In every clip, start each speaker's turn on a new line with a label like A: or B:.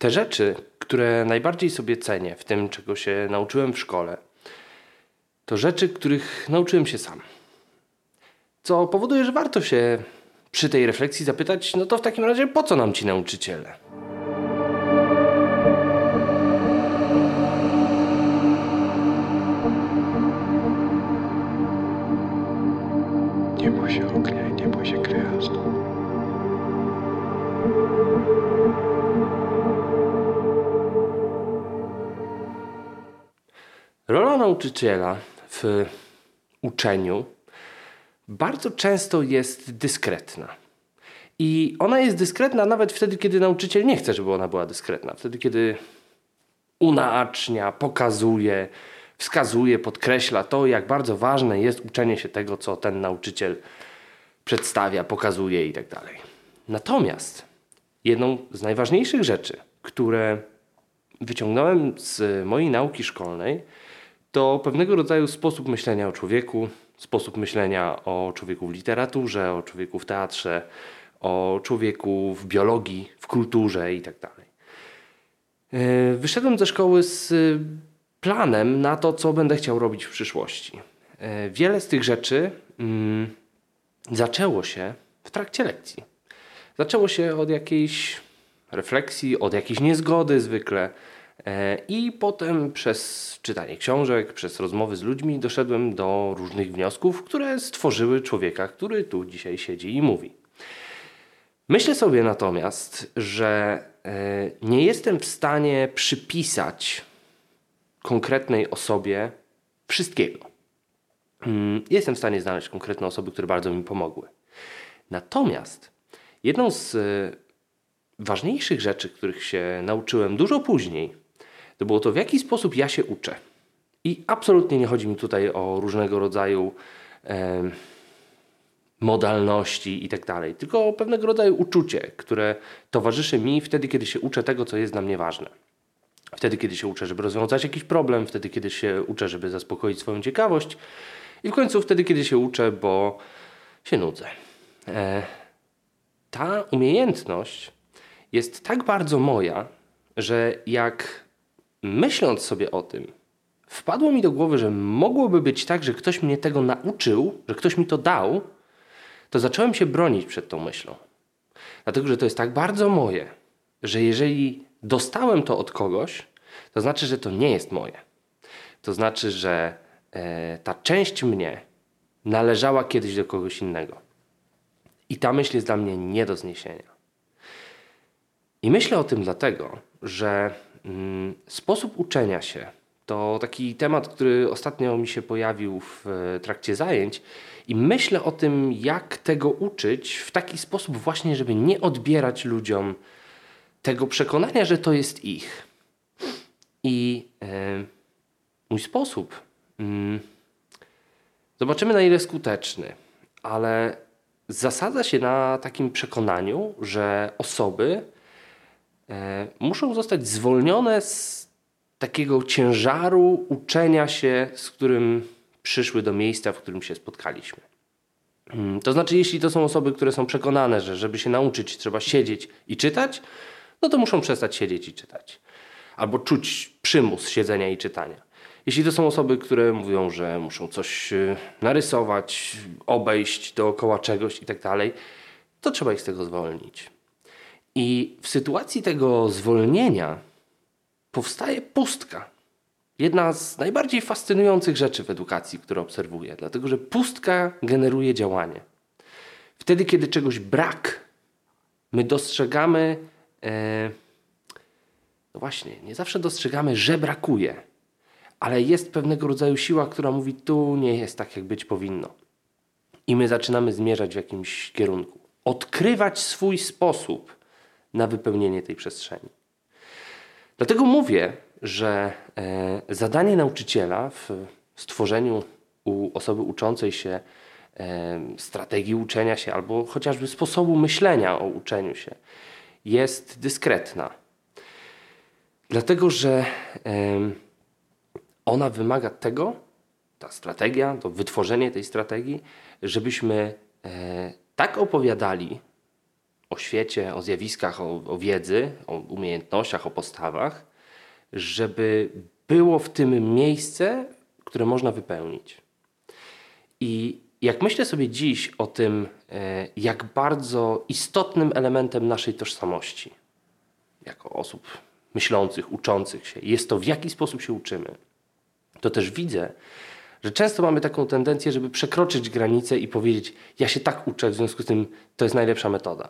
A: Te rzeczy, które najbardziej sobie cenię w tym, czego się nauczyłem w szkole, to rzeczy, których nauczyłem się sam. Co powoduje, że warto się przy tej refleksji zapytać, no to w takim razie po co nam ci nauczyciele?
B: Nie bój się ognia i nie bój się gwiazd.
A: Nauczyciela w uczeniu bardzo często jest dyskretna. I ona jest dyskretna nawet wtedy, kiedy nauczyciel nie chce, żeby ona była dyskretna. Wtedy, kiedy unacznia, pokazuje, wskazuje, podkreśla to, jak bardzo ważne jest uczenie się tego, co ten nauczyciel przedstawia, pokazuje itd. Natomiast jedną z najważniejszych rzeczy, które wyciągnąłem z mojej nauki szkolnej, to pewnego rodzaju sposób myślenia o człowieku, sposób myślenia o człowieku w literaturze, o człowieku w teatrze, o człowieku w biologii, w kulturze itd. Yy, wyszedłem ze szkoły z planem na to, co będę chciał robić w przyszłości. Yy, wiele z tych rzeczy mm, zaczęło się w trakcie lekcji. Zaczęło się od jakiejś refleksji, od jakiejś niezgody zwykle. E, I potem przez czytanie książek, przez rozmowy z ludźmi doszedłem do różnych wniosków, które stworzyły człowieka, który tu dzisiaj siedzi i mówi. Myślę sobie natomiast, że e, nie jestem w stanie przypisać konkretnej osobie wszystkiego. Mm, jestem w stanie znaleźć konkretne osoby, które bardzo mi pomogły. Natomiast jedną z e, ważniejszych rzeczy, których się nauczyłem dużo później, to było to, w jaki sposób ja się uczę. I absolutnie nie chodzi mi tutaj o różnego rodzaju e, modalności i tak dalej, tylko o pewnego rodzaju uczucie, które towarzyszy mi wtedy, kiedy się uczę tego, co jest dla mnie ważne. Wtedy, kiedy się uczę, żeby rozwiązać jakiś problem, wtedy, kiedy się uczę, żeby zaspokoić swoją ciekawość i w końcu wtedy, kiedy się uczę, bo się nudzę. E, ta umiejętność jest tak bardzo moja, że jak myśląc sobie o tym, wpadło mi do głowy, że mogłoby być tak, że ktoś mnie tego nauczył, że ktoś mi to dał, to zacząłem się bronić przed tą myślą. Dlatego, że to jest tak bardzo moje, że jeżeli dostałem to od kogoś, to znaczy, że to nie jest moje. To znaczy, że e, ta część mnie należała kiedyś do kogoś innego. I ta myśl jest dla mnie nie do zniesienia. I myślę o tym dlatego, że sposób uczenia się to taki temat, który ostatnio mi się pojawił w e, trakcie zajęć i myślę o tym, jak tego uczyć w taki sposób właśnie, żeby nie odbierać ludziom tego przekonania, że to jest ich. I e, mój sposób mm, zobaczymy na ile skuteczny, ale zasadza się na takim przekonaniu, że osoby muszą zostać zwolnione z takiego ciężaru uczenia się, z którym przyszły do miejsca, w którym się spotkaliśmy. Mm, to znaczy, jeśli to są osoby, które są przekonane, że żeby się nauczyć, trzeba siedzieć i czytać, no to muszą przestać siedzieć i czytać. Albo czuć przymus siedzenia i czytania. Jeśli to są osoby, które mówią, że muszą coś y, narysować, obejść dookoła czegoś i tak dalej, to trzeba ich z tego zwolnić. I w sytuacji tego zwolnienia powstaje pustka. Jedna z najbardziej fascynujących rzeczy w edukacji, które obserwuję, dlatego że pustka generuje działanie. Wtedy, kiedy czegoś brak, my dostrzegamy, e, no właśnie, nie zawsze dostrzegamy, że brakuje, ale jest pewnego rodzaju siła, która mówi, tu nie jest tak, jak być powinno. I my zaczynamy zmierzać w jakimś kierunku. Odkrywać swój sposób na wypełnienie tej przestrzeni. Dlatego mówię, że e, zadanie nauczyciela w stworzeniu u osoby uczącej się e, strategii uczenia się albo chociażby sposobu myślenia o uczeniu się jest dyskretna. Dlatego, że e, ona wymaga tego, ta strategia, to wytworzenie tej strategii, żebyśmy tak opowiadali o świecie, o zjawiskach, o, o wiedzy, o umiejętnościach, o postawach, żeby było w tym miejsce, które można wypełnić. I jak myślę sobie dziś o tym, e, jak bardzo istotnym elementem naszej tożsamości, jako osób myślących, uczących się, jest to, w jaki sposób się uczymy, to też widzę, że często mamy taką tendencję, żeby przekroczyć granicę i powiedzieć: Ja się tak uczę, w związku z tym to jest najlepsza metoda.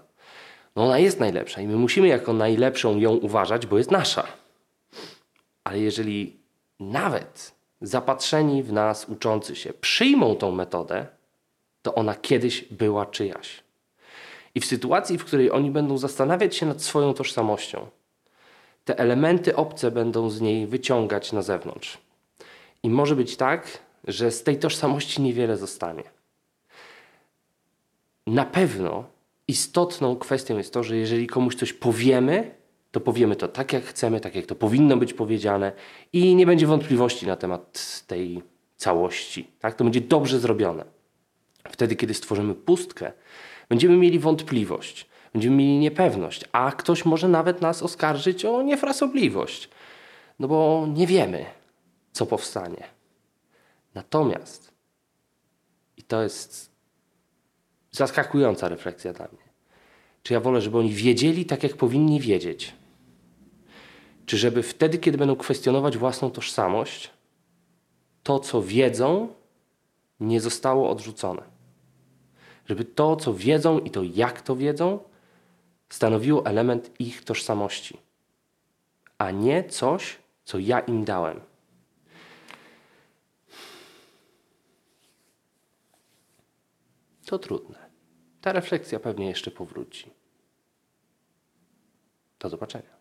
A: No ona jest najlepsza i my musimy jako najlepszą ją uważać, bo jest nasza. Ale jeżeli nawet zapatrzeni w nas uczący się przyjmą tą metodę, to ona kiedyś była czyjaś. I w sytuacji, w której oni będą zastanawiać się nad swoją tożsamością, te elementy obce będą z niej wyciągać na zewnątrz. I może być tak, że z tej tożsamości niewiele zostanie. Na pewno istotną kwestią jest to, że jeżeli komuś coś powiemy, to powiemy to tak, jak chcemy, tak, jak to powinno być powiedziane i nie będzie wątpliwości na temat tej całości. Tak? To będzie dobrze zrobione. Wtedy, kiedy stworzymy pustkę, będziemy mieli wątpliwość, będziemy mieli niepewność, a ktoś może nawet nas oskarżyć o niefrasobliwość, no bo nie wiemy, co powstanie. Natomiast, i to jest zaskakująca refleksja dla mnie, czy ja wolę, żeby oni wiedzieli tak, jak powinni wiedzieć, czy żeby wtedy, kiedy będą kwestionować własną tożsamość, to, co wiedzą, nie zostało odrzucone. Żeby to, co wiedzą i to, jak to wiedzą, stanowiło element ich tożsamości, a nie coś, co ja im dałem. To trudne. Ta refleksja pewnie jeszcze powróci. Do zobaczenia.